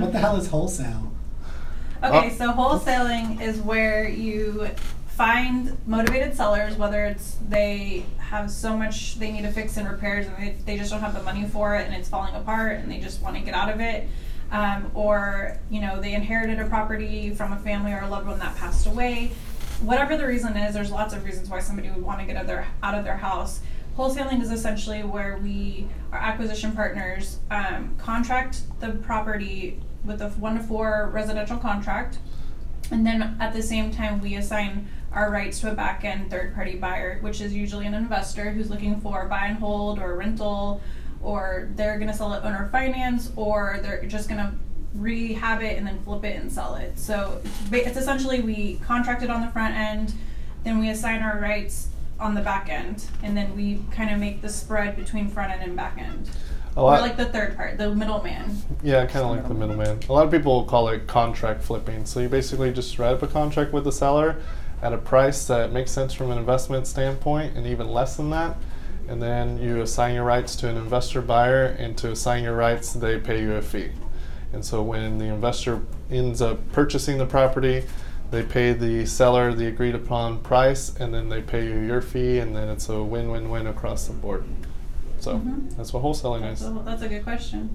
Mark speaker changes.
Speaker 1: What the hell is wholesale?
Speaker 2: Okay,
Speaker 3: Oh.
Speaker 2: so wholesaling is where you find motivated sellers, whether it's they have so much they need to fix and repairs and they, they just don't have the money for it and it's falling apart and they just want to get out of it. Um, or, you know, they inherited a property from a family or a loved one that passed away. Whatever the reason is, there's lots of reasons why somebody would want to get out of their, out of their house. Wholesaling is essentially where we, our acquisition partners, um, contract the property with a one to four residential contract. And then at the same time, we assign our rights to a back end third party buyer, which is usually an investor who's looking for buy and hold or rental, or they're going to sell it owner finance, or they're just going to rehab it and then flip it and sell it. So it's it's essentially we contract it on the front end, then we assign our rights on the back end, and then we kind of make the spread between front end and back end.
Speaker 3: A
Speaker 2: Or like the third part, the middleman.
Speaker 3: Yeah, kind of like the middleman. A lot of people call it contract flipping. So you basically just write up a contract with the seller at a price that makes sense from an investment standpoint and even less than that. And then you assign your rights to an investor buyer, and to assign your rights, they pay you a fee. And so when the investor ends up purchasing the property, they pay the seller the agreed upon price, and then they pay you your fee, and then it's a win win win across the board. So
Speaker 2: Mhm.
Speaker 3: that's what wholesaling is.
Speaker 2: that's a good question.